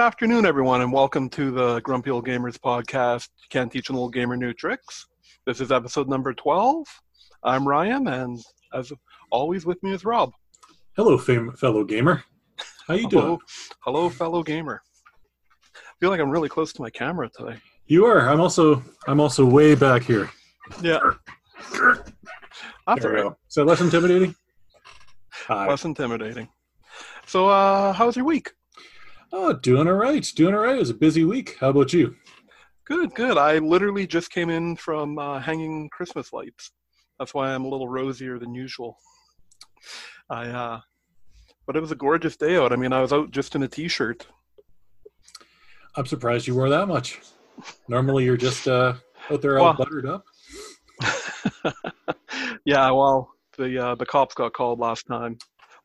afternoon, everyone, and welcome to the Grumpy Old Gamers podcast. You can't teach an old gamer new tricks. This is episode number 12. I'm Ryan, and as always, with me is Rob. Hello, fam- fellow gamer. How you Hello, doing? hello, fellow gamer. I feel like I'm really close to my camera today. You are. I'm also. I'm also way back here. Yeah. That's There right. Is that less intimidating? Hi. Less intimidating. So, uh, how's your week? Oh, doing all right. Doing all right. It was a busy week. How about you? Good, good. I literally just came in from uh, hanging Christmas lights. That's why I'm a little rosier than usual. I, uh, but it was a gorgeous day out. I mean, I was out just in a t-shirt. I'm surprised you wore that much. Normally, you're just uh, out there all Well- buttered up. yeah, well, the uh, the cops got called last time,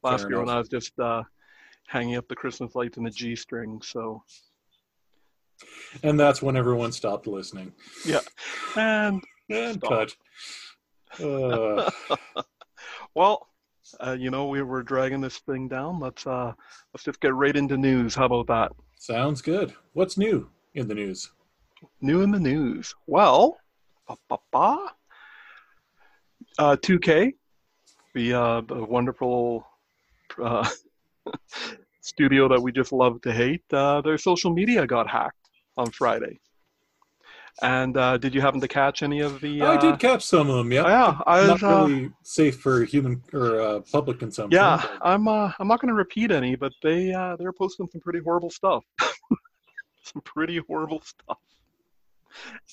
last Fair year when enough. I was just uh, hanging up the Christmas lights in the G string. So, And that's when everyone stopped listening. Yeah, and And cut. Uh, well, uh, you know, we were dragging this thing down. Let's uh, let's just get right into news. How about that? sounds good. What's new in the news? New in the news. Well, ba, ba, ba. Uh, 2K, the uh, the wonderful uh, studio that we just love to hate, uh, their social media got hacked on Friday. And uh, did you happen to catch any of the? Uh, I did catch some of them. Yeah. Yeah, I was. Not uh, really safe for human or uh, public consumption. yeah, but- I'm. Uh, I'm not going to repeat any, but they uh, they're posting some pretty horrible stuff. some pretty horrible stuff.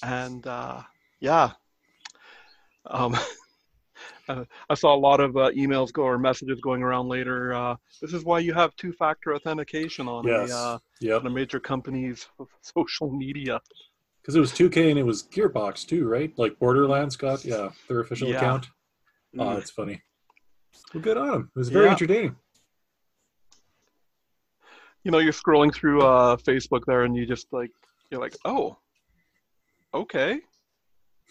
And uh, yeah, um, uh, I saw a lot of uh, emails go or messages going around later. Uh, this is why you have two-factor authentication on Yes. a uh, Yep. on a major company's social media. Because it was 2K and it was Gearbox too, right? Like Borderlands got, yeah, their official Yeah. account. Oh, Mm. that's funny. Well, good on them. It was very Yeah. entertaining. you know, you're scrolling through uh, Facebook there, and you just like you're like, oh, okay,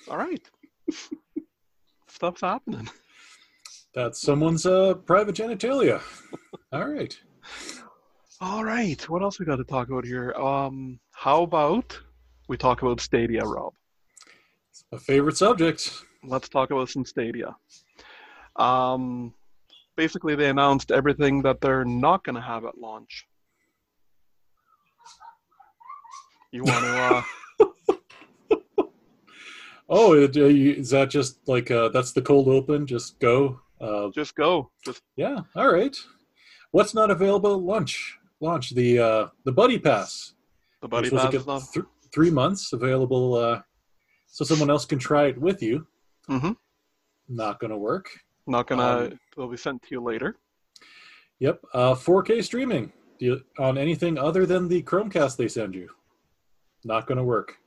all right, stuff's happening. That's someone's uh, private genitalia. All right. All right, what else we got to talk about here? Um, how about we talk about Stadia, Rob? It's A favorite subject. Let's talk about some Stadia. Um, basically, they announced everything that they're not going to have at launch. You want to? Uh, Oh, it, uh, is that just like uh, that's the cold open? Just go. Uh, just go. Just yeah. All right. What's not available at launch? Launch the uh, the Buddy Pass. the buddy pass is th- three months available, uh, so someone else can try it with you. Mm-hmm. Not going to work. Not gonna. Um, they'll be sent to you later. Yep. Uh, 4K streaming Do you- on anything other than the Chromecast they send you. Not going to work.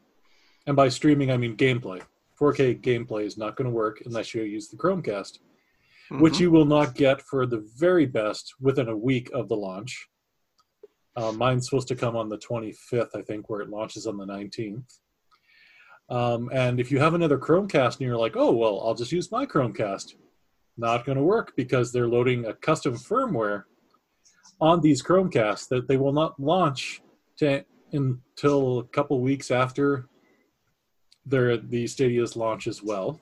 And by streaming, I mean gameplay. 4K gameplay is not going to work unless you use the Chromecast, which Mhm. you will not get for the very best within a week of the launch. Uh, mine's supposed to come on the 25th, I think, where it launches on the 19th. Um, and if you have another Chromecast and you're like, oh, well, I'll just use my Chromecast, not going to work because they're loading a custom firmware on these Chromecasts that they will not launch to, until a couple weeks after their the Stadia's launch as well.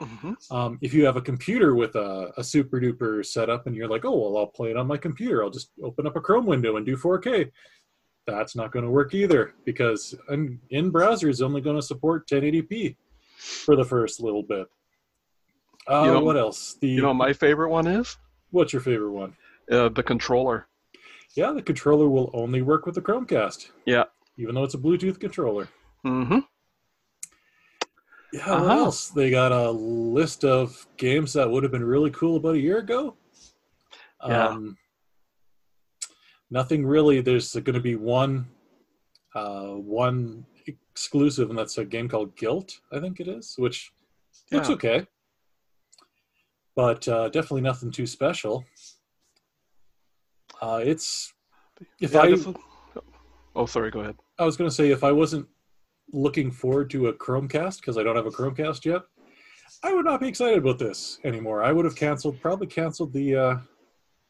Mhm. Um, if you have a computer with a, a super duper setup and you're like, oh, well, I'll play it on my computer, I'll just open up a Chrome window and do 4K. That's not going to work either because in, in browser is only going to support 1080p for the first little bit. Uh, You know- what else? The You know, what my favorite one is what's your favorite one? uh, the controller. Yeah, the controller will only work with the Chromecast. Yeah. even though it's a Bluetooth controller. hmm Yeah, what Uh-huh. else? They got a list of games that would have been really cool about a year ago. Yeah. Um, nothing really. There's going to be one, uh, one exclusive, and that's a game called Gylt. I think it is, which looks okay, but uh, definitely nothing too special. Uh, it's if Yeah, I oh, sorry. Go ahead. I was going to say if I wasn't looking forward to a Chromecast because I don't have a Chromecast yet, I would not be excited about this anymore. I would have canceled, probably canceled the, uh,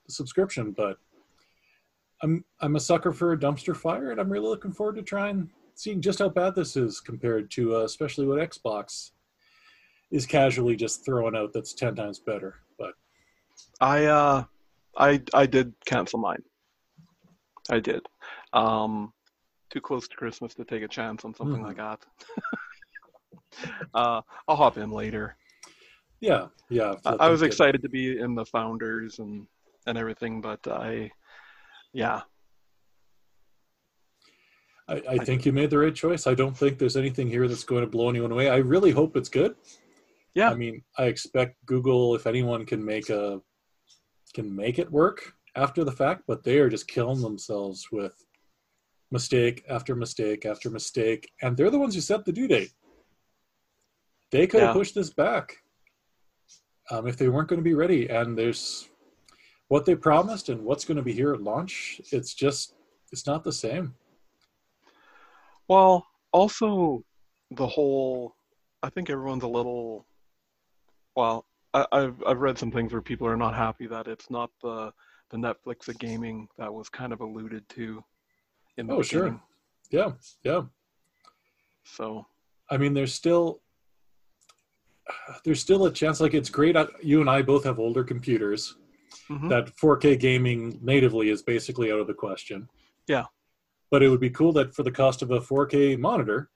subscription. But I'm I'm a sucker for a dumpster fire, and I'm really looking forward to trying seeing just how bad this is compared to, uh, especially what Xbox is casually just throwing out. That's ten times better. But I uh, I I did cancel mine. I did. Um, too close to Christmas to take a chance on something Mhm. like that. uh, I'll hop in later. yeah, yeah. I, I was get- excited to be in the founders and and everything, but I, yeah, I, I think you made the right choice. I don't think there's anything here that's going to blow anyone away. I really hope it's good. Yeah. I mean, I expect Google, if anyone can make a can make it work after the fact, but they are just killing themselves with mistake after mistake after mistake, and they're the ones who set the due date. They could have Yeah. pushed this back um, if they weren't going to be ready. And there's what they promised and what's going to be here at launch. It's just it's not the same. Well, also the whole, I think everyone's a little, well, I, I've I've read some things where people are not happy that it's not the the Netflix of gaming that was kind of alluded to in the Oh, sure. Yeah, yeah. So I mean, there's still there's still a chance. Like it's great. uh, You and I both have older computers. mhm. That 4K gaming natively is basically out of the question. Yeah. But it would be cool that for the cost of a 4K monitor,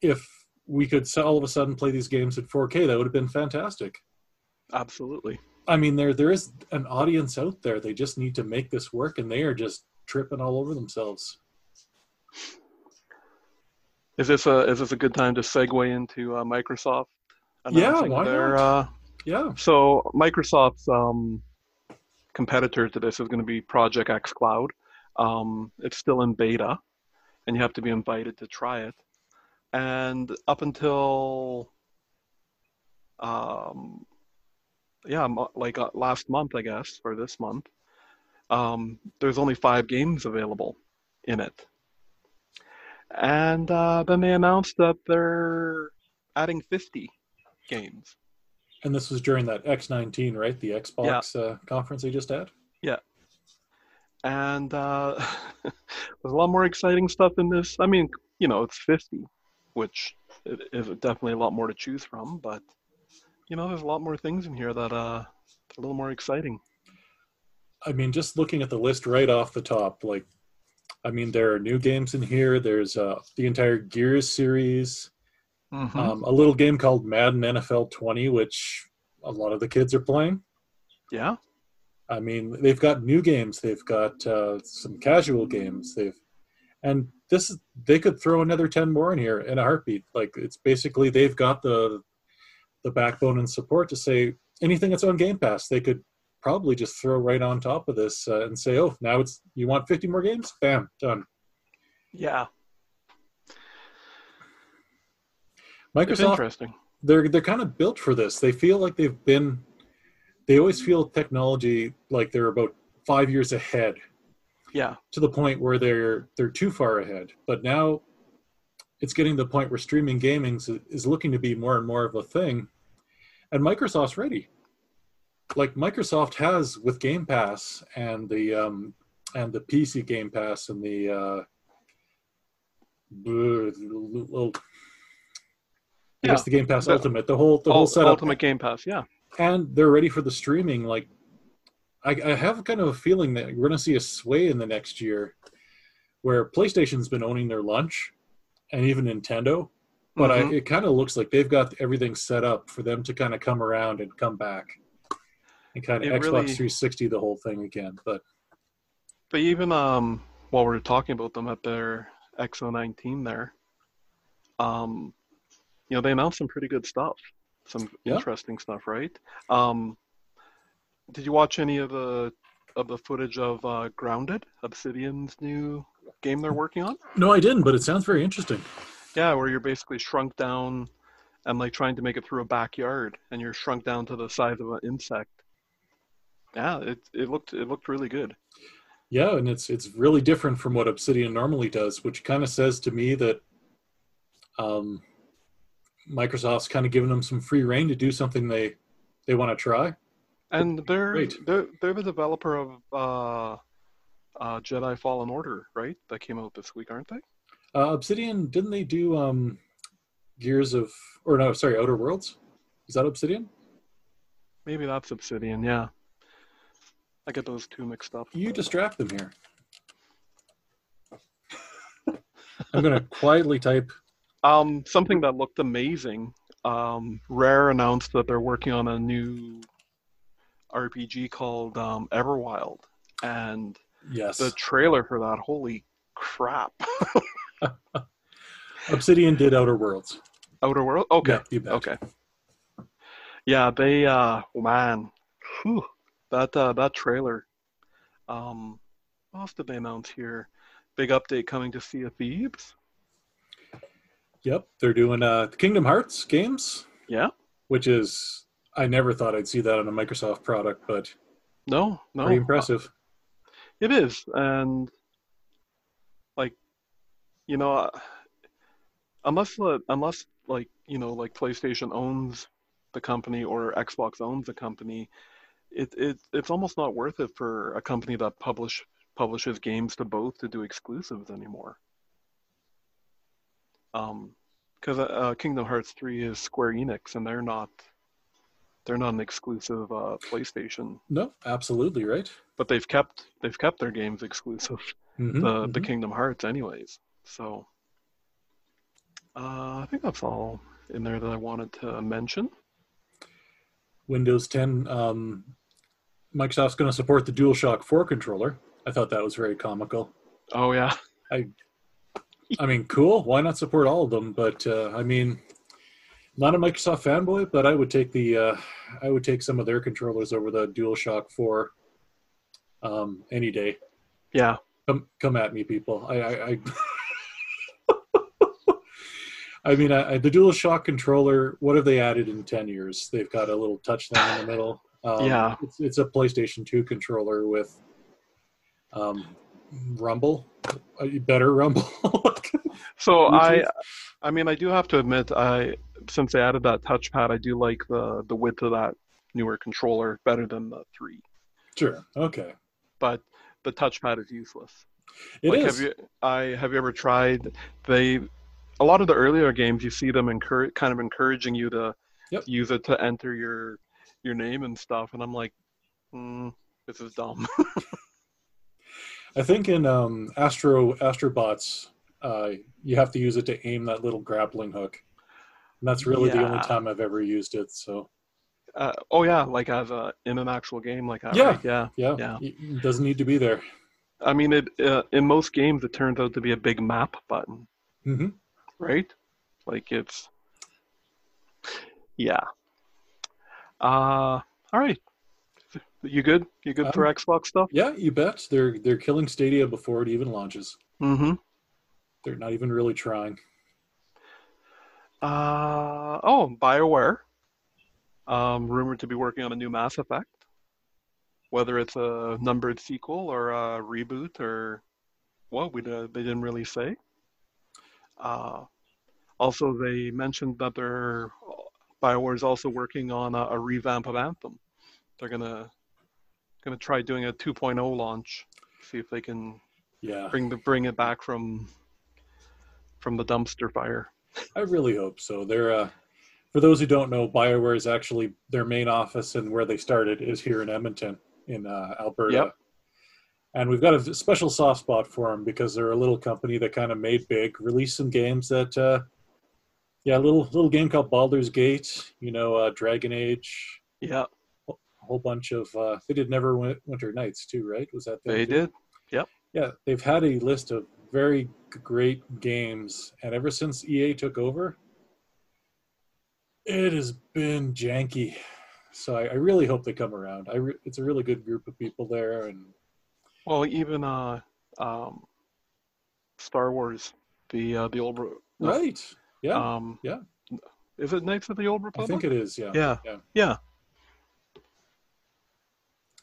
if we could all of a sudden play these games at 4K, that would have been fantastic. absolutely. I mean, there there is an audience out there. They just need to make this work, and they are just tripping all over themselves. Is this a is this a good time to segue into uh, Microsoft? Yeah, why their, not? Uh, Yeah. so Microsoft's um, competitor to this is going to be Project xCloud. Um, it's still in beta, and you have to be invited to try it. And up until, um, yeah, like uh, last month, I guess, or this month, um, there's only five games available in it. And uh, then they announced that they're adding 50 games. And this was during that X19, right? The Xbox uh, conference they just had. Yeah. And uh, there's a lot more exciting stuff in this. I mean, you know, it's 50, which is definitely a lot more to choose from, but you know, there's a lot more things in here that uh, are a little more exciting. I mean, just looking at the list right off the top, like, I mean, there are new games in here. There's uh, the entire Gears series, Mm-hmm. um, a little game called Madden NFL 20, which a lot of the kids are playing. yeah, I mean, they've got new games. They've got uh, some casual games. They've, and this is they could throw another 10 more in here in a heartbeat. Like it's basically they've got the the backbone and support to say anything that's on Game Pass, they could probably just throw right on top of this uh, and say, "Oh, now it's you want 50 more games? Bam, done." yeah. It's Microsoft, interesting. they're they're kind of built for this. They feel like they've been, they always feel technology like they're about five years ahead Yeah, to the point where they're they're too far ahead. But now it's getting to the point where streaming gaming is, is looking to be more and more of a thing, and Microsoft's ready. Like Microsoft has with Game Pass and the um, and the PC Game Pass and the uh, I Yeah. guess the Game Pass The- Ultimate, the whole the whole setup, Ultimate Game Pass. Yeah, and they're ready for the streaming. Like, I, I have kind of a feeling that we're going to see a sway in the next year, where PlayStation's been owning their lunch, and even Nintendo. But Mhm. I, it kind of looks like they've got everything set up for them to kind of come around and come back, and kind of Xbox really- 360 the whole thing again. But But even um, while we're talking about them at their XO19 there, um, you know, they announced some pretty good stuff, some Yeah. interesting stuff, right? Um, did you watch any of the of the footage of uh, Grounded, Obsidian's new game they're working on? no, I didn't. But it sounds very interesting. Yeah, where you're basically shrunk down and like trying to make it through a backyard, and you're shrunk down to the size of an insect. Yeah, it it looked it looked really good. Yeah, and it's it's really different from what Obsidian normally does, which kind of says to me that um, Microsoft's kind of giving them some free reign to do something they they want to try. And they're Great. they're they're the developer of uh, uh, Jedi Fallen Order, right? That came out this week, aren't they? Uh, Obsidian didn't they do um, Gears of or no, sorry, Outer Worlds? Is that Obsidian? Maybe that's Obsidian. Yeah, I get those two mixed up. You distract them here. I'm gonna quietly type. Um, something that looked amazing. Um, Rare announced that they're working on a new RPG called um, Everwild, and Yes, the trailer for that, holy crap! Obsidian did Outer Worlds. Outer World. Okay, Yeah, you bet. okay. Yeah, they. Uh, man, Whew. That uh, that trailer. Um, else did they announce here? Big update coming to Sea of Thieves. Yep, they're doing uh, Kingdom Hearts games, Yeah. which is I never thought I'd see that on a Microsoft product, but No, no. pretty impressive. It is, and like, you know, uh, unless unless like you know like PlayStation owns the company or Xbox owns the company, it it it's almost not worth it for a company that publish publishes games to both to do exclusives anymore. Um, because uh, Kingdom Hearts three is Square Enix, and they're not they're not an exclusive uh, PlayStation No, absolutely right. but they've kept they've kept their games exclusive Mhm, the the mhm. Kingdom Hearts anyways. So uh, I think that's all in there that I wanted to mention. Windows 10. Um, Microsoft's going to support the DualShock 4 controller. I thought that was very comical. Oh yeah, I I mean, cool. Why not support all of them? But uh, I mean, not a Microsoft fanboy, but I would take the uh, I would take some of their controllers over the DualShock 4 um, any day. yeah. Come come at me, people. I I. I I mean, I, I, the DualShock controller. What have they added in ten years? They've got a little touch thing in the middle. Um, Yeah. it's, it's a PlayStation Two controller with um, Rumble, a better Rumble. So I I mean I do have to admit I since they added that touchpad I do like the the width of that newer controller better than the three. sure. Okay. But the touchpad is useless. It like, is. Have you I have you ever tried they a lot of the earlier games you see them encourage kind of encouraging you to Yep. use it to enter your your name and stuff and I'm like mm, this is dumb. I think in um, Astro Astrobots, uh, you have to use it to aim that little grappling hook. And that's really the only time I've ever used it. So uh, oh yeah, like as a in an actual game like that. Yeah. right? Yeah. yeah, Yeah. it doesn't need to be there. I mean it uh, in most games it turns out to be a big map button, hmm right? Like it's yeah. Uh all right. You good? You good for Xbox stuff? Yeah, you bet. They're they're killing Stadia before it even launches. Mm-hmm. They're not even really trying. Uh, oh, BioWare. Um, rumored to be working on a new Mass Effect. Whether it's a numbered sequel or a reboot or what, we uh, they didn't really say. Uh, also, they mentioned that they're BioWare is also working on a, a revamp of Anthem. They're gonna gonna try doing a 2.0 launch, see if they can Yeah, bring the bring it back from from the dumpster fire. I really hope so. They're uh, for those who don't know, Bioware is actually their main office and where they started is here in Edmonton, in uh, Alberta. Yep. And we've got a special soft spot for them because they're a little company that kind of made big, released some games that, uh, yeah, a little little game called Baldur's Gate, you know, uh, Dragon Age, Yeah, a whole bunch of. Uh, they did Neverwinter Nights too, right? Was that they too? did. Yep. Yeah, they've had a list of very great games, and ever since EA took over, it has been janky. So I, I really hope they come around. I re- it's a really good group of people there, and Well, even uh, um, Star Wars, the uh, the old right, yeah, um, yeah. Is it Knights of the Old Republic? I think it is. Yeah, Yeah, yeah. yeah.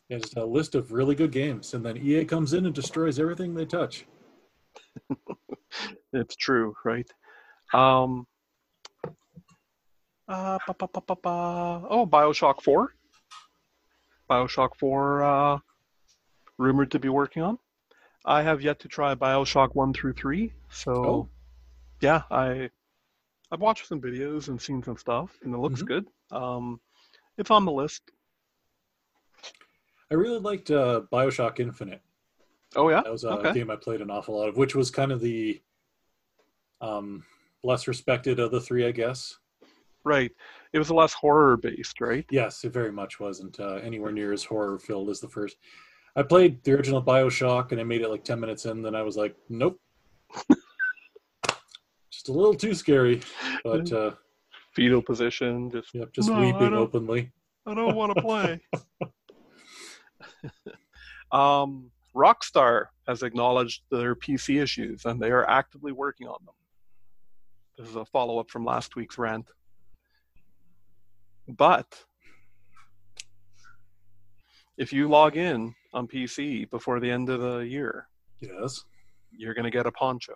Yeah, just a list of really good games, and then EA comes in and destroys everything they touch. It's true, right? Um, uh, ba, ba, ba, ba, ba. Oh, Bioshock Four. Bioshock Four, uh, rumored to be working on. I have yet to try Bioshock one through three, so Oh. yeah, I I've watched some videos and seen some stuff, and it looks Mhm. good. Um, it's on the list. I really liked uh, Bioshock Infinite. Oh yeah, That was a okay. game I played an awful lot of, which was kind of the um, less respected of the three, I guess. right. It was less horror based, right? Yes, it very much wasn't uh, anywhere near as horror filled as the first. I played the original Bioshock and I made it like 10 minutes in, then I was like, nope. just a little too scary, but uh, Fetal position, just yep, just No, weeping don't- openly. I don't want to play. um, Rockstar has acknowledged their PC issues and they are actively working on them. This is a follow up from last week's rant. But if you log in on PC before the end of the year, Yes. you're going to get a poncho.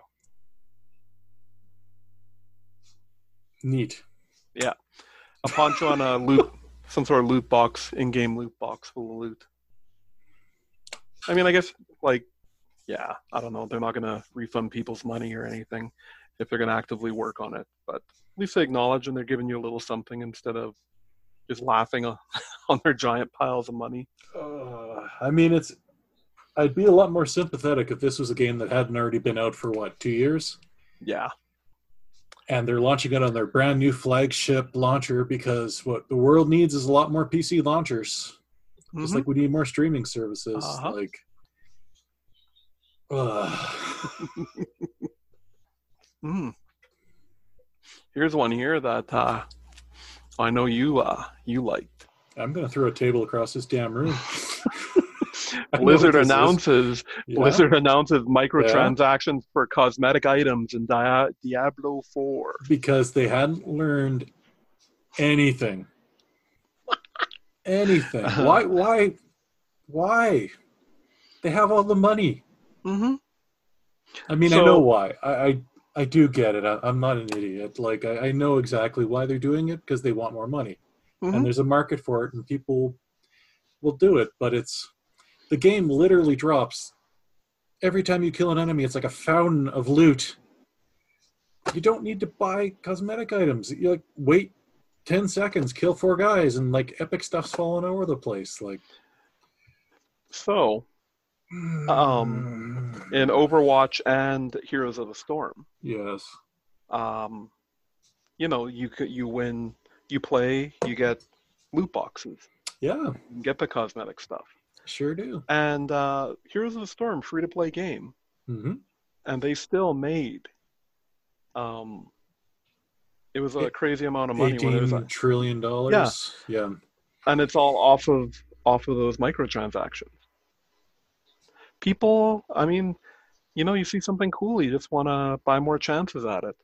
Neat. Yeah. A poncho on a loot, some sort of loot box, in game loot box full of loot. I mean, I guess, like, yeah, I don't know. They're not going to refund people's money or anything if they're going to actively work on it. But at least they acknowledge and they're giving you a little something instead of just laughing on, on their giant piles of money. Uh, I mean, it's. I'd be a lot more sympathetic if this was a game that hadn't already been out for what two years, Yeah. And they're launching it on their brand new flagship launcher because what the world needs is a lot more PC launchers. Just Mhm. like we need more streaming services. Uh-huh. Like, uh, Mm. Here's one here that uh, I know you uh, you liked. I'm gonna throw a table across this damn room. Blizzard what this is. announces Yeah. Blizzard announces microtransactions for cosmetic items in Dia- Diablo 4. because they hadn't learned anything. anything. Why? Why? Why? They have all the money. Mm-hmm. I mean, I know why. I, I, I do get it. I, I'm not an idiot. Like, I, I know exactly why they're doing it because they want more money, Mhm. and there's a market for it, and people will do it. But it's the game literally drops every time you kill an enemy. It's like a fountain of loot. You don't need to buy cosmetic items. You like wait ten seconds, kill four guys, and like epic stuff's falling over the place. Like, So, Um, in Overwatch and Heroes of the Storm, yes, um, you know, you could you win, you play, you get loot boxes, yeah, you get the cosmetic stuff. Sure do. And uh, Heroes of the Storm, free to play game, hmm and they still made. Um, it was a crazy amount of money when it Eighteen was, trillion dollars. Yeah. and it's all off of off of those microtransactions. People, I mean, you know, you see something cool, you just want to buy more chances at it.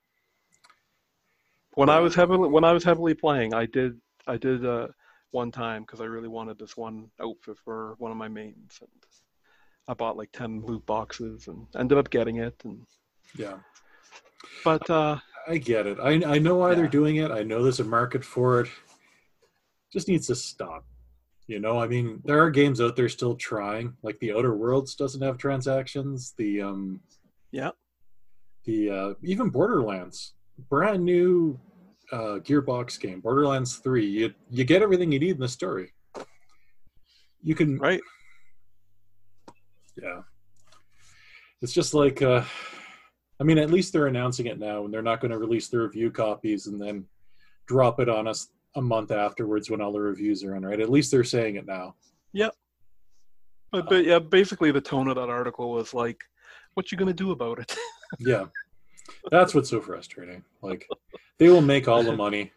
When I was heavily when I was heavily playing, I did I did uh, one time because I really wanted this one outfit for one of my mains, and I bought like ten loot boxes and ended up getting it. And Yeah. but uh, I get it. I I know why they're doing it. I know there's a market for it. Just needs to stop. You know, I mean, there are games out there still trying. Like the Outer Worlds doesn't have transactions. The um Yeah. The uh even Borderlands, brand new uh Gearbox game, Borderlands 3. You you get everything you need in the story. You can right, yeah. It's just like uh I mean at least they're announcing it now and they're not going to release the review copies and then drop it on us a month afterwards when all the reviews are in, right? At least they're saying it now. but, but yeah, basically the tone of that article was like, "What you gonna do about it?" Yeah. That's what's so frustrating. Like they will make all the money.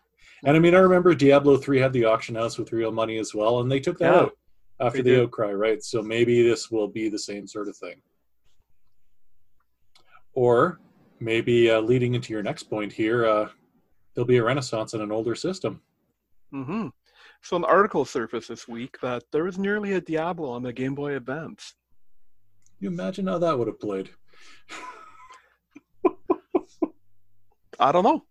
And I mean I remember Diablo 3 had the auction house with real money as well and they took that Yeah, out after the outcry, right? So maybe this will be the same sort of thing. Or maybe uh, leading into your next point here, uh, there'll be a renaissance in an older system. Mm-hmm. So an article surfaced this week that there was nearly a Diablo on the Game Boy Advance. you imagine how that would have played? I don't know.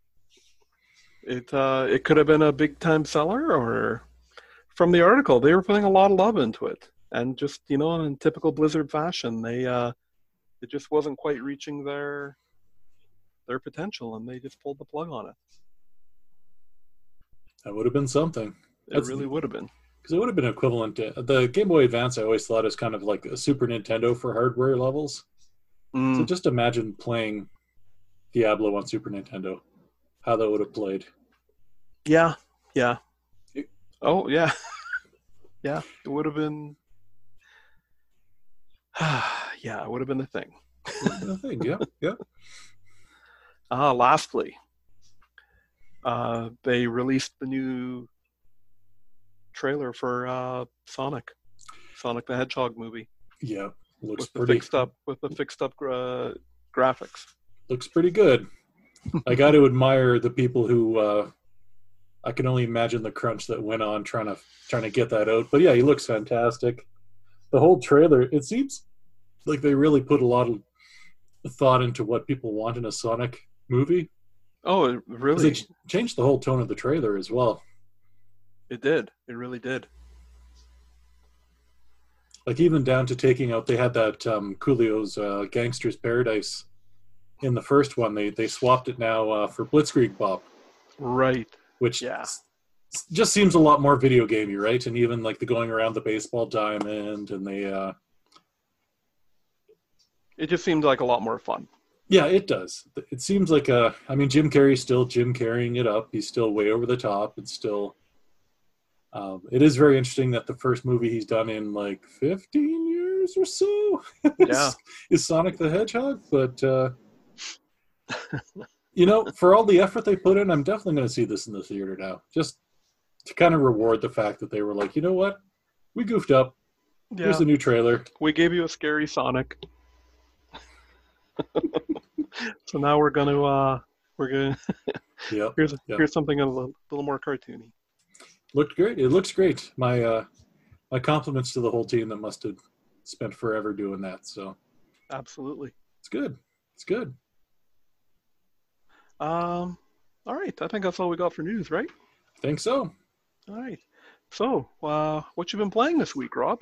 It uh, it could have been a big time seller, or from the article, they were putting a lot of love into it, and just you know, in typical Blizzard fashion, they uh, it just wasn't quite reaching their their potential, and they just pulled the plug on it. That would have been something. It That's- really would have been. Because it would have been equivalent to the Game Boy Advance. I always thought is kind of like a Super Nintendo for hardware levels. So Mm, just imagine playing Diablo on Super Nintendo. How that would have played. yeah, yeah. It- Oh yeah, yeah. It would have been. yeah, it would have been the thing. I think, yeah, yeah. Uh, lastly, uh, they released the new trailer for uh, Sonic, Sonic the Hedgehog movie Yeah, looks with the pretty fixed up with the fixed up uh, graphics. Looks pretty good. I got to admire the people who. Uh, I can only imagine the crunch that went on trying to trying to get that out. But yeah, he looks fantastic. The whole trailer. It seems like they really put a lot of thought into what people want in a Sonic movie. Oh, really? It changed the whole tone of the trailer as well. It did. It really did. Like even down to taking out. They had that um, Coolio's uh, Gangster's Paradise in the first one. They they swapped it now uh, for Blitzkrieg Bop. Right. which Yeah. s- just seems a lot more video gamey, right? And even like the going around the baseball diamond and the uh, It just seemed like a lot more fun. yeah, it does. It seems like uh, I mean, Jim Carrey's still Jim carrying it up. He's still way over the top. It's still. Um, it is very interesting that the first movie he's done in like 15 years or so is, Yeah. is Sonic the Hedgehog, but uh, you know, for all the effort they put in, I'm definitely going to see this in the theater now, just to kind of reward the fact that they were like, you know what, we goofed up. Yeah. Here's the new trailer. We gave you a scary Sonic. so now we're gonna uh we're gonna Yep, here's Yeah. here's something a little, little more cartoony. looked great. It looks great. My uh, my compliments to the whole team that must have spent forever doing that. So Absolutely. it's good. It's good. Um all right, I think that's all we got for news, right? Think so. All right. So, uh what you been playing this week, Rob?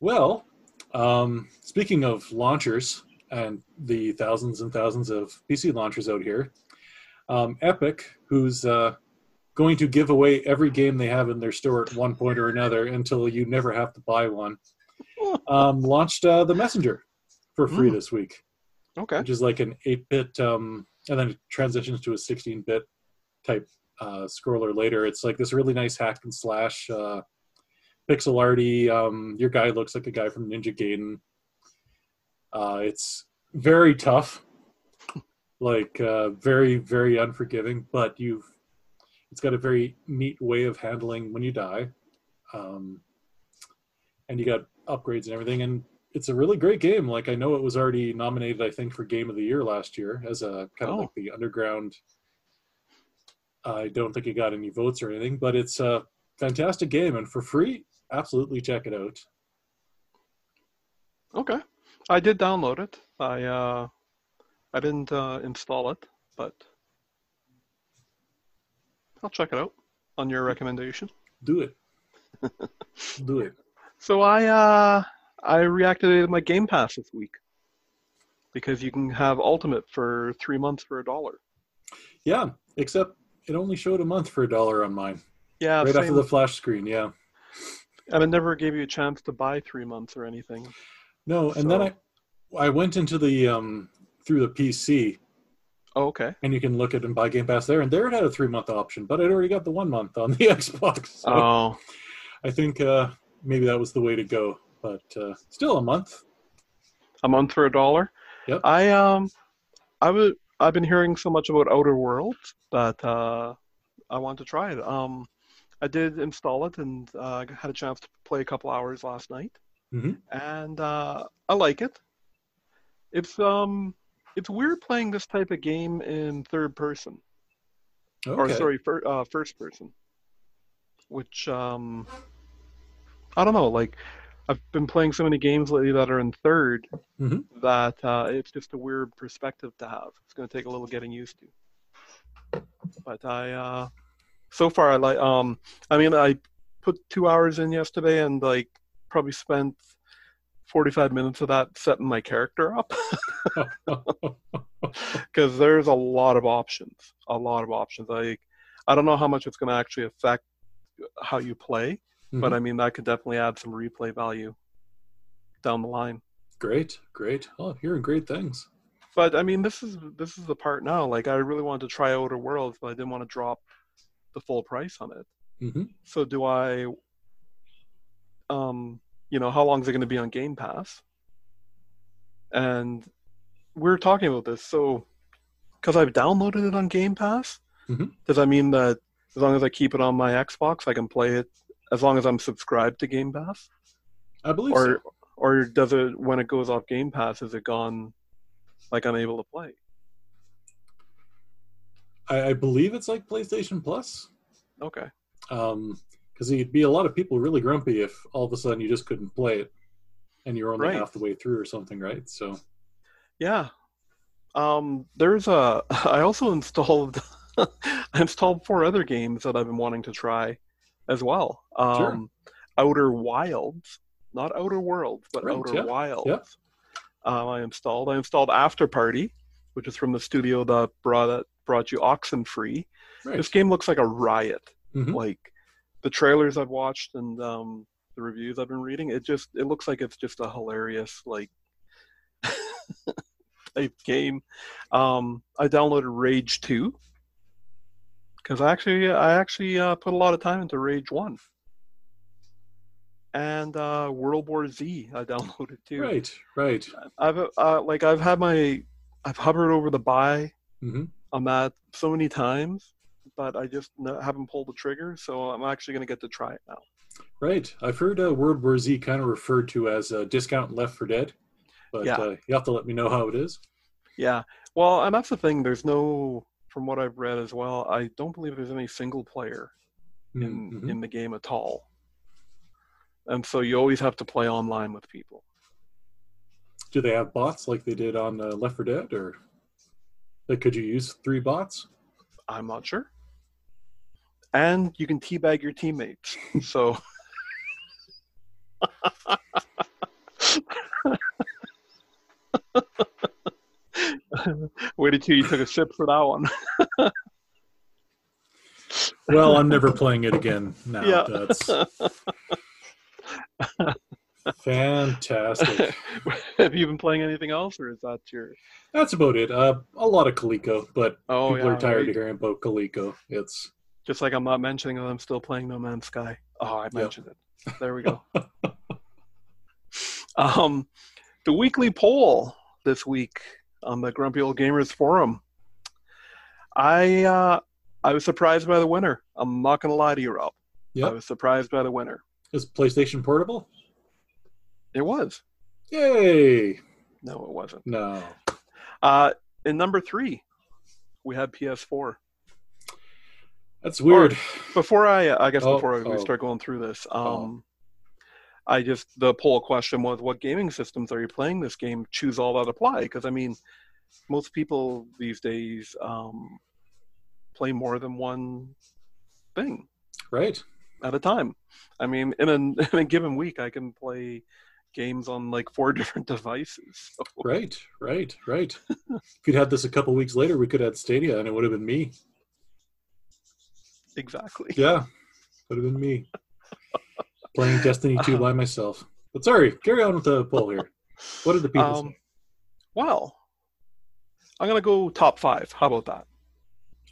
Well, um, speaking of launchers and the thousands and thousands of PC launchers out here, um, Epic, who's uh, going to give away every game they have in their store at one point or another until you never have to buy one, um, launched uh, the Messenger for free Mm. this week, Okay. which is like an 8-bit, um, and then it transitions to a 16-bit type uh, scroller later. It's like this really nice hack and slash. Uh, pixel arty. Um, your guy looks like a guy from Ninja Gaiden. Uh, it's very tough, like uh, very very unforgiving. But you've it's got a very neat way of handling when you die, um, and you got upgrades and everything. And it's a really great game. Like I know it was already nominated, I think, for Game of the Year last year as a kind of Oh. like the underground. I don't think it got any votes or anything, but it's a fantastic game and for free. Absolutely check it out. Okay. I did download it. I uh I didn't uh install it, but I'll check it out on your recommendation. Do it. Do it. So I uh I reactivated my Game Pass this week because you can have Ultimate for three months for a dollar. Yeah, except it only showed a month for a dollar on mine. Yeah, right same. after the flash screen, yeah. and it never gave you a chance to buy three months or anything. No, and then I I went into the um through the PC Oh, okay. and you can look at and buy Game Pass there and there it had a three month option, but I'd already got the one month on the Xbox. So Oh, I think uh maybe that was the way to go. But uh still a month. a month for a dollar. Yep. I um, I would. I've been hearing so much about Outer Worlds that uh, I want to try it. Um, I did install it and uh, had a chance to play a couple hours last night, Mhm. and uh, I like it. It's um, it's weird playing this type of game in third person, okay. or sorry, fir- uh, first person, which um, I don't know. Like, I've been playing so many games lately that are in 3rd Mhm. that uh, it's just a weird perspective to have. It's going to take a little getting used to. But I, uh, so far, I like. Um, I mean, I put two hours in yesterday and like probably spent 45 minutes of that setting my character up because there's a lot of options. A lot of options. Like I don't know how much it's going to actually affect how you play, but Mhm. I mean that could definitely add some replay value down the line. great, great. Oh, hearing great things. But I mean, this is this is the part now. Like I really wanted to try Outer Worlds, but I didn't want to drop the full price on it. hmm So do I? Um, you know, how long is it going to be on Game Pass? And we are talking about this. So, because I've downloaded it on Game Pass, Mhm. does that mean that as long as I keep it on my Xbox, I can play it as long as I'm subscribed to Game Pass? I believe Or, so. or does it when it goes off Game Pass, is it gone? Like unable to play? I, I believe it's like PlayStation Plus. Okay. because you'd be a lot of people really grumpy if all of a sudden you just couldn't play it and you're only Right. half the way through or something, right? So Yeah. Um, there's a. I also installed. I installed four other games that I've been wanting to try, as well. Um, Sure. Outer Wilds, not Outer Worlds, but Right, Outer yeah, Wilds. yeah. Um, I installed. I installed After Party, which is from the studio that brought that brought you Oxenfree. right. This game looks like a riot. Mhm. Like the trailers I've watched and um, the reviews I've been reading, it just it looks like it's just a hilarious like type game. Um, I downloaded Rage Two because I actually I actually uh, put a lot of time into Rage One and uh, World War Z. I downloaded too. right, right. I've uh, like I've had my I've hovered over the buy hmm on that so many times, but I just haven't pulled the trigger. So I'm actually going to get to try it now. Right. I've heard uh, World War Z kind of referred to as a discount Left 4 Dead, but Yeah. uh, you have to let me know how it is. Yeah. Well, and that's the thing. There's no, from what I've read as well, I don't believe there's any single player in Mhm. in the game at all. And so you always have to play online with people. Do they have bots like they did on uh, Left 4 Dead, or like could you use three bots? I'm not sure. And you can teabag your teammates. So. Waited till you took a sip for that one. Well, I'm never playing it again now. Yeah. That's fantastic. Have you been playing anything else, or is that your? That's about it. Uh, a lot of Coleco, but Oh people yeah, are tired right. of hearing about Coleco. It's Just like I'm not mentioning that I'm still playing No Man's Sky. Oh, I mentioned it. There we go. um, the weekly poll this week on the Grumpy Old Gamers forum. I uh, I was surprised by the winner. I'm not gonna lie to you, Rob. I was surprised by the winner. is PlayStation Portable. It was. Yay! No, it wasn't. No, Uh, in number three, we had PS4. that's weird. Before I, I guess Oh, before we oh. start going through this, um, Oh. I just the poll question was, what gaming systems are you playing this game? Choose all that apply, because I mean, most people these days um, play more than one thing Right? at a time. I mean, in a, in a given week, I can play games on like four different devices. So, Right? Right? Right. if you'd had this a couple weeks later, we could have had Stadia, and it would have been me. exactly. Yeah, would have been me playing Destiny 2 by myself. But sorry, carry on with the poll here. What did the people Um, say? well, I'm gonna go top five. How about that?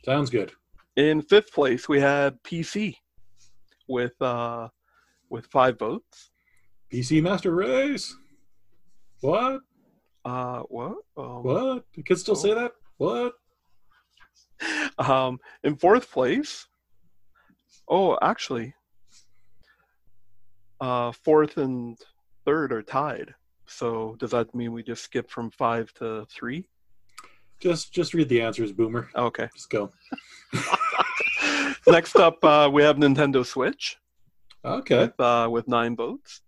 Sounds good. In fifth place, we had PC with uh, with five votes. PC Master Race. What? Uh, what? Um, What? You can still say that? What? Um, in fourth place, oh, actually, uh, fourth and third are tied. So does that mean we just skip from five to three? Just just read the answers, Boomer. Okay. Just go. Next up, uh, we have Nintendo Switch Okay. with uh, with nine votes,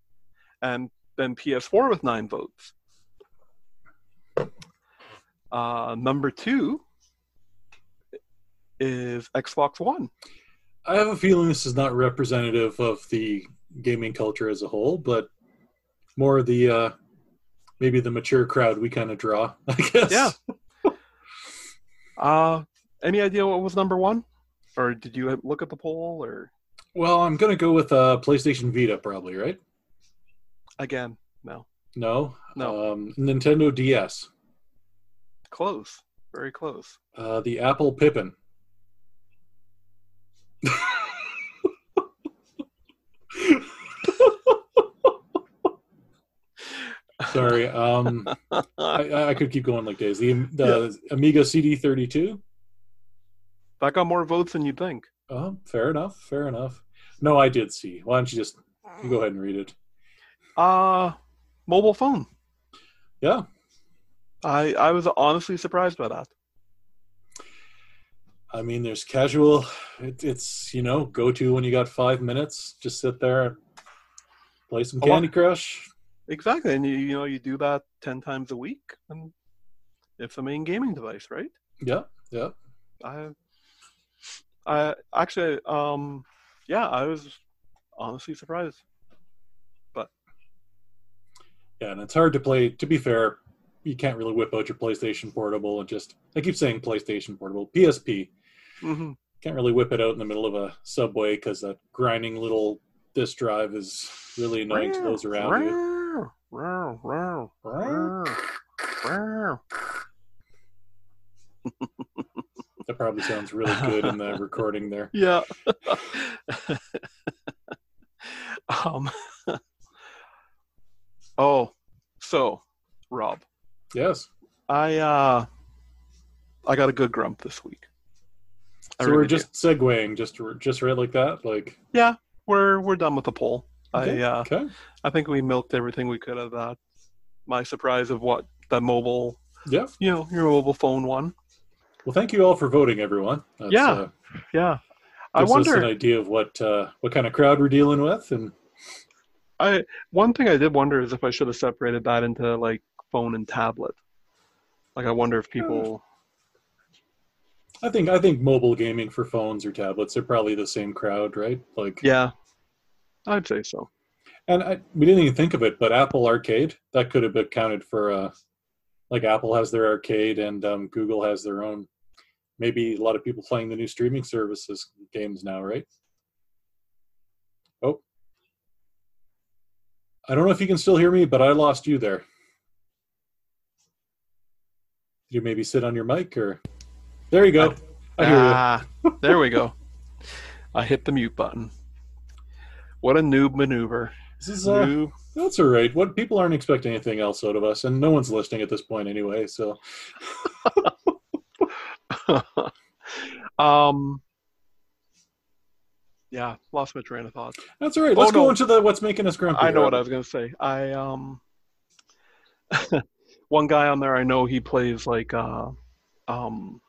and then PS4 with nine votes. Uh, number two is Xbox One. I have a feeling this is not representative of the gaming culture as a whole, but more the uh, maybe the mature crowd we kind of draw. I guess. Yeah. Uh, any idea what was number one, or did you look at the poll, or Well, I'm gonna go with uh, PlayStation Vita, probably. Right? again? No, No. No. Um, Nintendo DS. close, very close. Uh, the Apple Pippin. Sorry. Um, I, I could keep going like days. The, the Amiga CD32. that got more votes than you'd think. Oh, fair enough. Fair enough. No, I did see. Why don't you just you go ahead and read it? Uh, mobile phone. Yeah. I I was honestly surprised by that. I mean, there's casual. It, it's you know, go to when you got five minutes. Just sit there, and play some Candy Crush. Exactly, and you you know you do that ten times a week, and it's the main gaming device, right? Yeah, yeah. I I actually um yeah I was honestly surprised. But yeah, and it's hard to play. To be fair, you can't really whip out your PlayStation Portable and just. I keep saying PlayStation Portable, PSP. hmm Can't really whip it out in the middle of a subway because that grinding little disk drive is really annoying to those around you. That probably sounds really good in the recording there. Yeah. um. oh, so Rob, Yes. I uh, I got a good grump this week. I So we're really do. just segueing, just just right like that, like. Yeah, we're we're done with the poll. Okay. I uh, okay. I think we milked everything we could of that. My surprise of what the mobile, Yeah. you know, your mobile phone won. Well, thank you all for voting, everyone. That's, Yeah. Uh, Yeah, I us an idea of what uh, what kind of crowd we're dealing with, and I one thing I did wonder is if I should have separated that into like phone and tablet. Like I wonder if people. I think I think mobile gaming for phones or tablets are probably the same crowd, right? Like, Yeah, I'd say so. and I, we didn't even think of it, but Apple Arcade that could have been counted for. Uh, like Apple has their arcade, and um, Google has their own. Maybe a lot of people playing the new streaming services games now, right? Oh, I don't know if you can still hear me, but I lost you there. Did you maybe sit on your mic, or there you go. I hear you. Ah, there we go. I hit the mute button. What a noob maneuver. This is uh, Noob. That's all right. What people aren't expecting anything else out of us, and no one's listening at this point anyway. So um. Yeah, lost my train of thought. that's all right. Oh, Let's go no. into the what's making us grumpy. I know what I was gonna say. I um. one guy on there I know he plays like uh, um,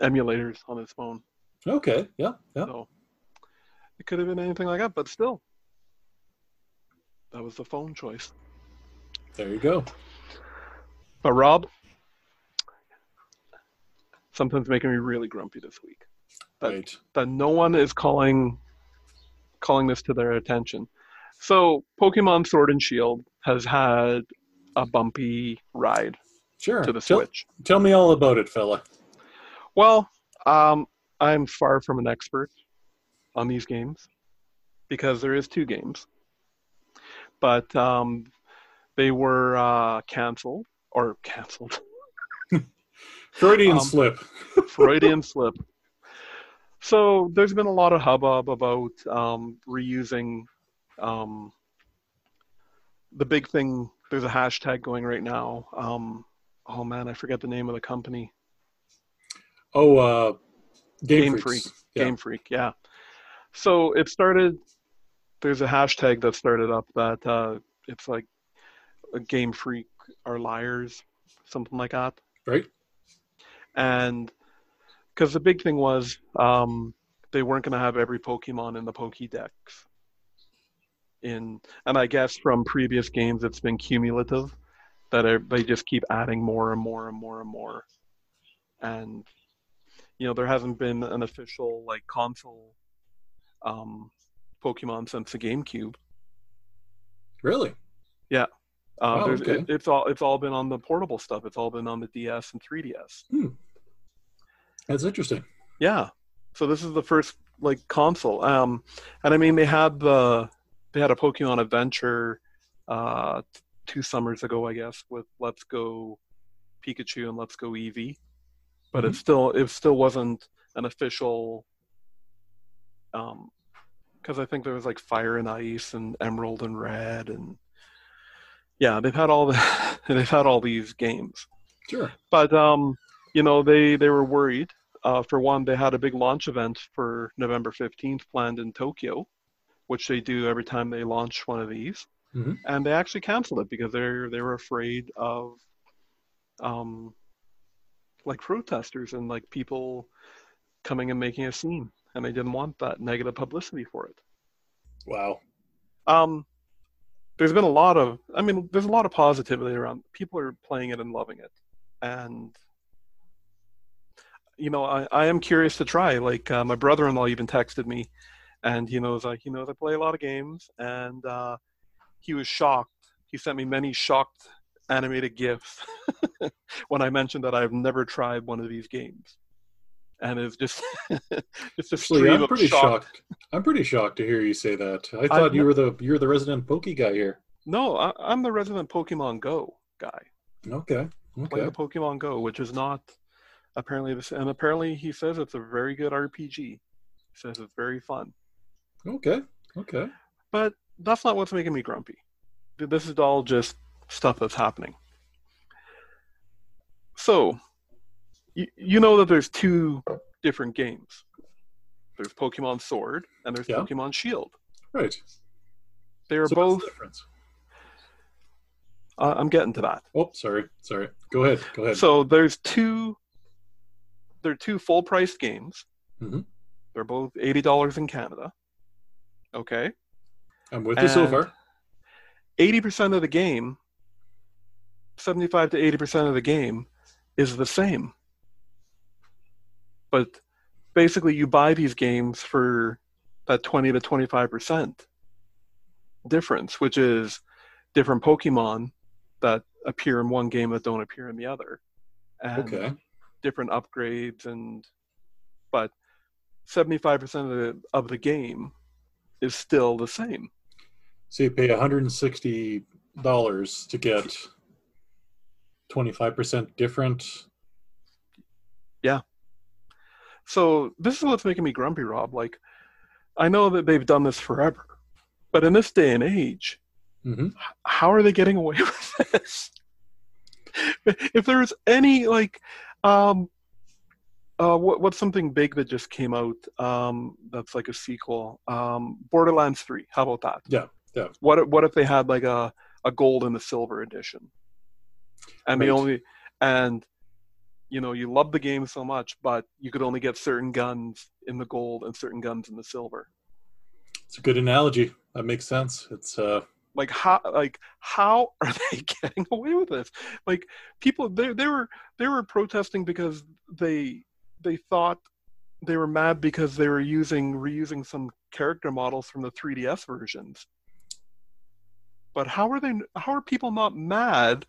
emulators on his phone. Okay. Yeah. Yeah. So it could have been anything like that, but still, that was the phone choice. There you go. But Rob, something's making me really grumpy this week. That- Right. That no one is calling calling this to their attention. So Pokemon Sword and Shield has had a bumpy ride Sure. to the tell, Switch. tell me all about it, fella. Well, um, I'm far from an expert on these games because there is two games, but um, they were uh, canceled or canceled. Freudian Um, slip. Freudian slip. So there's been a lot of hubbub about um, reusing. Um, the big thing. There's a hashtag going right now. Um, oh man, I forget the name of the company. Oh, uh, Game, Game Freak. Yeah. Game Freak, yeah. So it started. There's a hashtag that started up that uh, it's like a Game Freak are liars, something like that. Right. And because the big thing was um, they weren't going to have every Pokemon in the Pokédex. In and I guess from previous games it's been cumulative that are, they just keep adding more and more and more and more. And you know there hasn't been an official like console um, Pokemon since the GameCube. Really? Uh, Oh, okay. it, it's all it's all been on the portable stuff. It's all been on the DS and 3DS. Hmm. That's interesting. Yeah. So this is the first like console. Um, and I mean they had the they had a Pokemon Adventure uh, t- two summers ago, I guess, with Let's Go Pikachu and Let's Go Eevee, but it Mhm. still it still wasn't an official. Um, because I think there was like Fire and Ice and Emerald and Red and yeah, they've had all the they've had all these games Sure. but um, you know they they were worried. Uh, for one, they had a big launch event for November fifteenth planned in Tokyo, which they do every time they launch one of these, Mhm. and they actually canceled it because they're they were afraid of, um, like protesters and like people coming and making a scene, and they didn't want that negative publicity for it. Wow. Um, there's been a lot of, I mean, there's a lot of positivity around. People are playing it and loving it, and you know, I, I am curious to try. Like uh, my brother-in-law even texted me, and he knows I he knows I play a lot of games, and uh, he was shocked. He sent me many shocked animated gifs when I mentioned that I've never tried one of these games, and it's just it's a stream I'm of pretty shock. shocked. I'm pretty shocked to hear you say that. I thought you were the you're the resident pokey guy here. No, I, I'm the resident Pokemon Go guy. Okay. Play Okay. the Pokemon Go, which is not apparently this, and apparently he says it's a very good RPG. He says it's very fun, Okay. Okay. but that's not what's making me grumpy. This is all just stuff that's happening. So, you, you know that there's two different games. There's Pokemon Sword and there's Yeah. Pokemon Shield. Right. They are So both. what's the difference? Uh, I'm getting to that. Oh, sorry. Sorry. Go ahead. Go ahead. So there's two. They're two full priced games. Mhm. They're both eighty dollars in Canada. Okay, I'm with you so far. eighty percent of the game, seventy-five to eighty percent of the game, is the same. But basically, you buy these games for that twenty to twenty-five percent difference, which is different Pokemon that appear in one game that don't appear in the other. And Okay. different upgrades and but 75% of the of the game is still the same. So you pay 160 dollars to get 25 percent different. So this is what's making me grumpy, Rob. Like I know that they've done this forever. But in this day and age, hmm how are they getting away with this? if there's any like um uh what, what's something big that just came out um that's like a sequel um borderlands 3 how about that Yeah, yeah. what if, what if they had like a a gold and a silver edition and the only and you know you love the game so much but you could only get certain guns in the gold and certain guns in the silver It's a good analogy. That makes sense. It's uh, like how like how are they getting away with this like people they, they were they were protesting because they they thought they were mad because they were using reusing some character models from the 3ds versions but how are they how are people not mad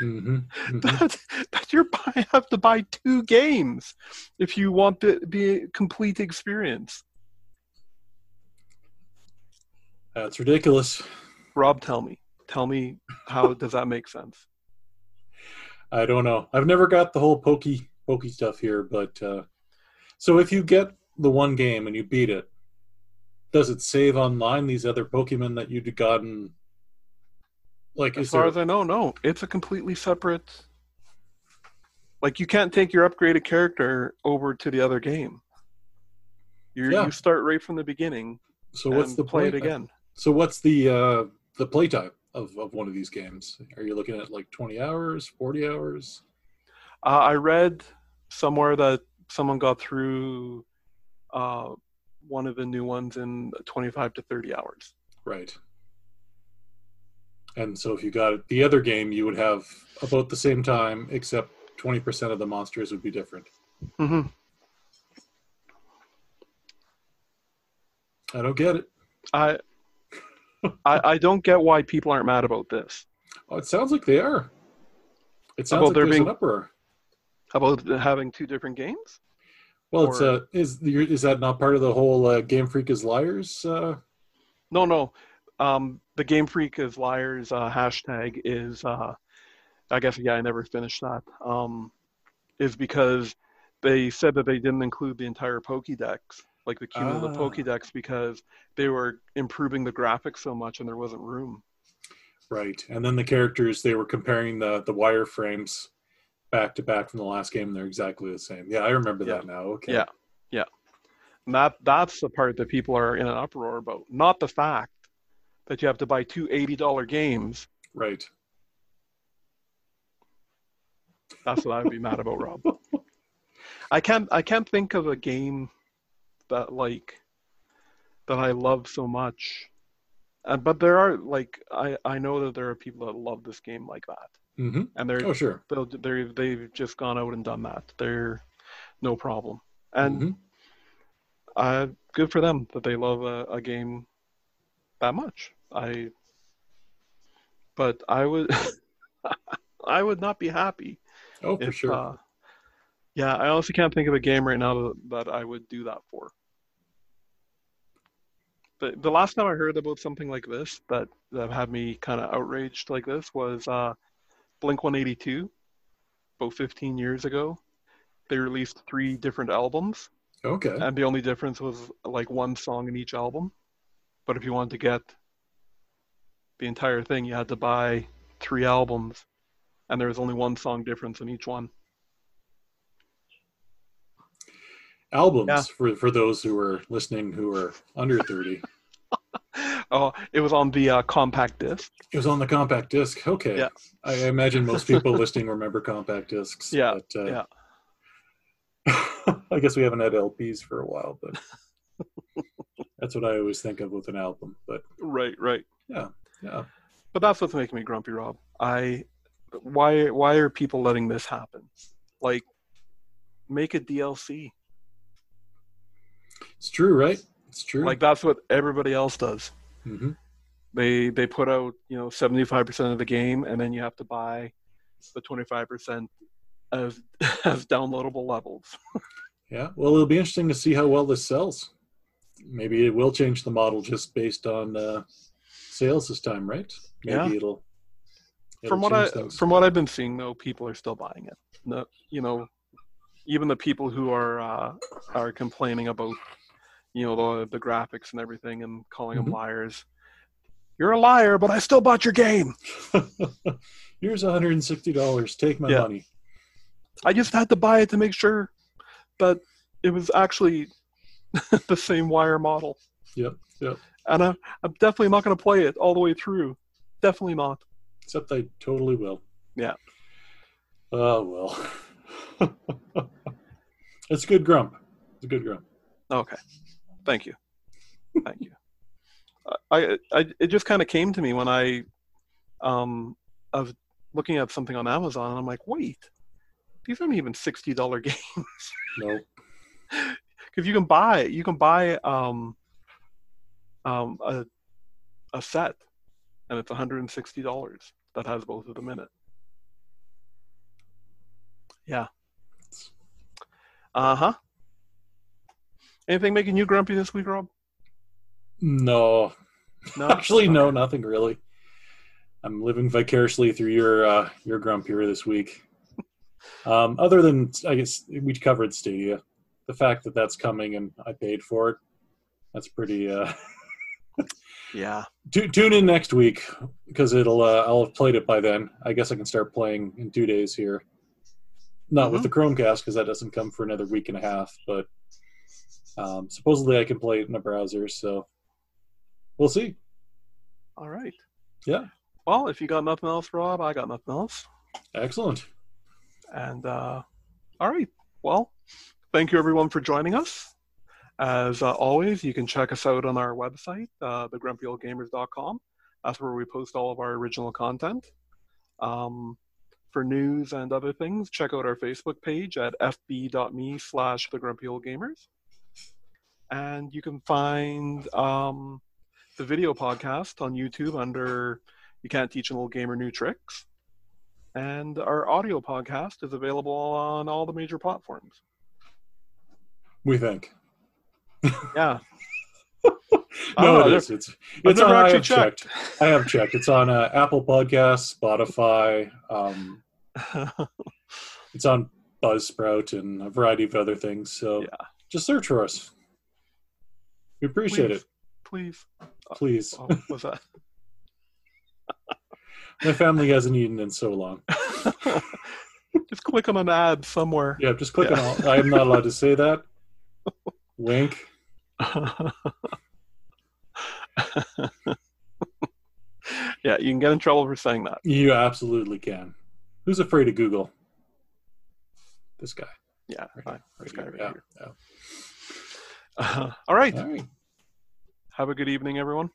mhm, mhm. that, that you're buy, have to buy two games if you want the, the complete experience that's ridiculous. rob tell me tell me how does that make sense I don't know. I've never got the whole pokey pokey stuff here, but uh, so if you get the one game and you beat it, does it save online these other Pokemon that you'd gotten? Like, As far there? as I know, no. It's a completely separate. Like you can't take your upgraded character over to the other game. You Yeah. you start right from the beginning so what's the play it again. So what's the uh, the playtime of, of one of these games? Are you looking at like twenty hours, forty hours? Uh, I read somewhere that someone got through uh, one of the new ones in 25 to 30 hours. Right. And so if you got the other game, you would have about the same time, except twenty percent of the monsters would be different. hmm I don't get it. I, I I don't get why people aren't mad about this. Oh, it sounds like they are. It sounds About like there there's being- an uproar. How about having two different games? Well, it's or- uh, is is that not part of the whole uh, Game Freak is liars? Uh, No, no. Um, the Game Freak is liars uh, hashtag is uh, I guess yeah I never finished that. Um, is because they said that they didn't include the entire Pokédex, like the cumulative Ah. Pokédex, because they were improving the graphics so much and there wasn't room. right, and then the characters they were comparing the the wireframes back to back from the last game. and They're exactly the same. Yeah, I remember that now. Okay. Yeah, yeah. And that that's the part that people are in an uproar about, not the fact that you have to buy two eighty dollar games. Right. That's what I'd be mad about, Rob. I can't I can't think of a game that like that I love so much. Uh, but there are like I I know that there are people that love this game like that, hmm and they're Oh, sure. they're they've just gone out and done that. They're no problem, and Mhm. uh, good for them that they love a, a game that much. I, but I would, I would not be happy Oh, for if. sure. Uh, yeah, I honestly can't think of a game right now that, I would do that for. The the last time I heard about something like this that that had me kind of outraged like this was uh, Blink 182, about 15 years ago. They released three different albums, okay. and the only difference was like one song in each album. But if you wanted to get the entire thing, you had to buy three albums, and there was only one song difference in each one. Albums Yeah. for for those who are listening who are under thirty. Oh, it was on the uh, compact disc. It was on the compact disc. Okay. Yeah. I imagine most people listening remember compact discs. Yeah, But, uh, yeah. I guess we haven't had LPs for a while, but that's what I always think of with an album. But Right, right. yeah, yeah. But that's what's making me grumpy, Rob. I why why are people letting this happen? Like, make a DLC. it's true, right? It's true. Like that's what everybody else does. hmm They they put out you know seventy five percent of the game, and then you have to buy the twenty five percent of as downloadable levels. Yeah. Well, it'll be interesting to see how well this sells. Maybe it will change the model just based on uh, sales this time, right? Maybe Yeah. it'll. it'll from what I things. from what I've been seeing, though, people are still buying it. No, you know, even the people who are uh, are complaining about you know the the graphics and everything and calling Mhm. them liars. You're a liar, but I still bought your game. Here's $160. Take my Yeah. money. I just had to buy it to make sure but it was actually the same wire model. Yep. Yep. And I, I'm definitely not going to play it all the way through. Definitely not. Except I totally will. Yeah. Oh well. it's a good grump. It's a good grump. Okay. Thank you. Thank you. I, I it just kind of came to me when I um I was looking at something on Amazon and I'm like, wait, these aren't even sixty dollar games No. Because you can buy you can buy um um a a set and it's 160 dollars that has both of them in it. Yeah. Uh huh. Anything making you grumpy this week, Rob? No. No. Actually, no, nothing really. I'm living vicariously through your uh, your grump here this week. Um, other than I guess we covered Stadia, the fact that that's coming and I paid for it, that's pretty. Uh, Yeah. Tu- tune in next week because it'll uh, I'll have played it by then. I guess I can start playing in two days here. Not with the Chromecast because that doesn't come for another week and a half, but um, supposedly I can play it in a browser. So we'll see. All right. Yeah. Well, if you got nothing else, Rob, I got nothing else. Excellent. And uh, all right. Well, thank you everyone for joining us. As uh, always, you can check us out on our website, uh, thegrumpyoldgamers.com. That's where we post all of our original content. Um, for news and other things, check out our Facebook page at fb.me slash thegrumpyoldgamers. And you can find um, the video podcast on YouTube under You Can't Teach an Old Gamer New Tricks. And our audio podcast is available on all the major platforms. We think. Yeah. no, it. It's it's never on, I have checked. I have checked. It's on uh, Apple Podcasts, Spotify. Um, it's on Buzzsprout and a variety of other things. So Yeah. just search for us. We appreciate Please. it. Please. Please. Oh, what's that? My family hasn't eaten in so long. Just click on an ad somewhere. Yeah, just click Yeah. on. I am not allowed to say that. Wink. yeah, you can get in trouble for saying that. You absolutely can. Who's afraid of Google? This guy. Yeah, Right This guy right Yeah, here. all right. yeah. All right. Have a good evening, everyone.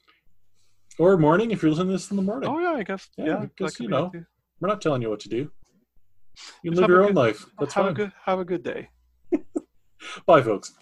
Or morning if you're listening to this in the morning. Oh yeah, I guess. Yeah, Yeah, because, you know. We're not telling you what to do. You Just live your own good- life. That's have fine. a good have a good day. Bye, folks.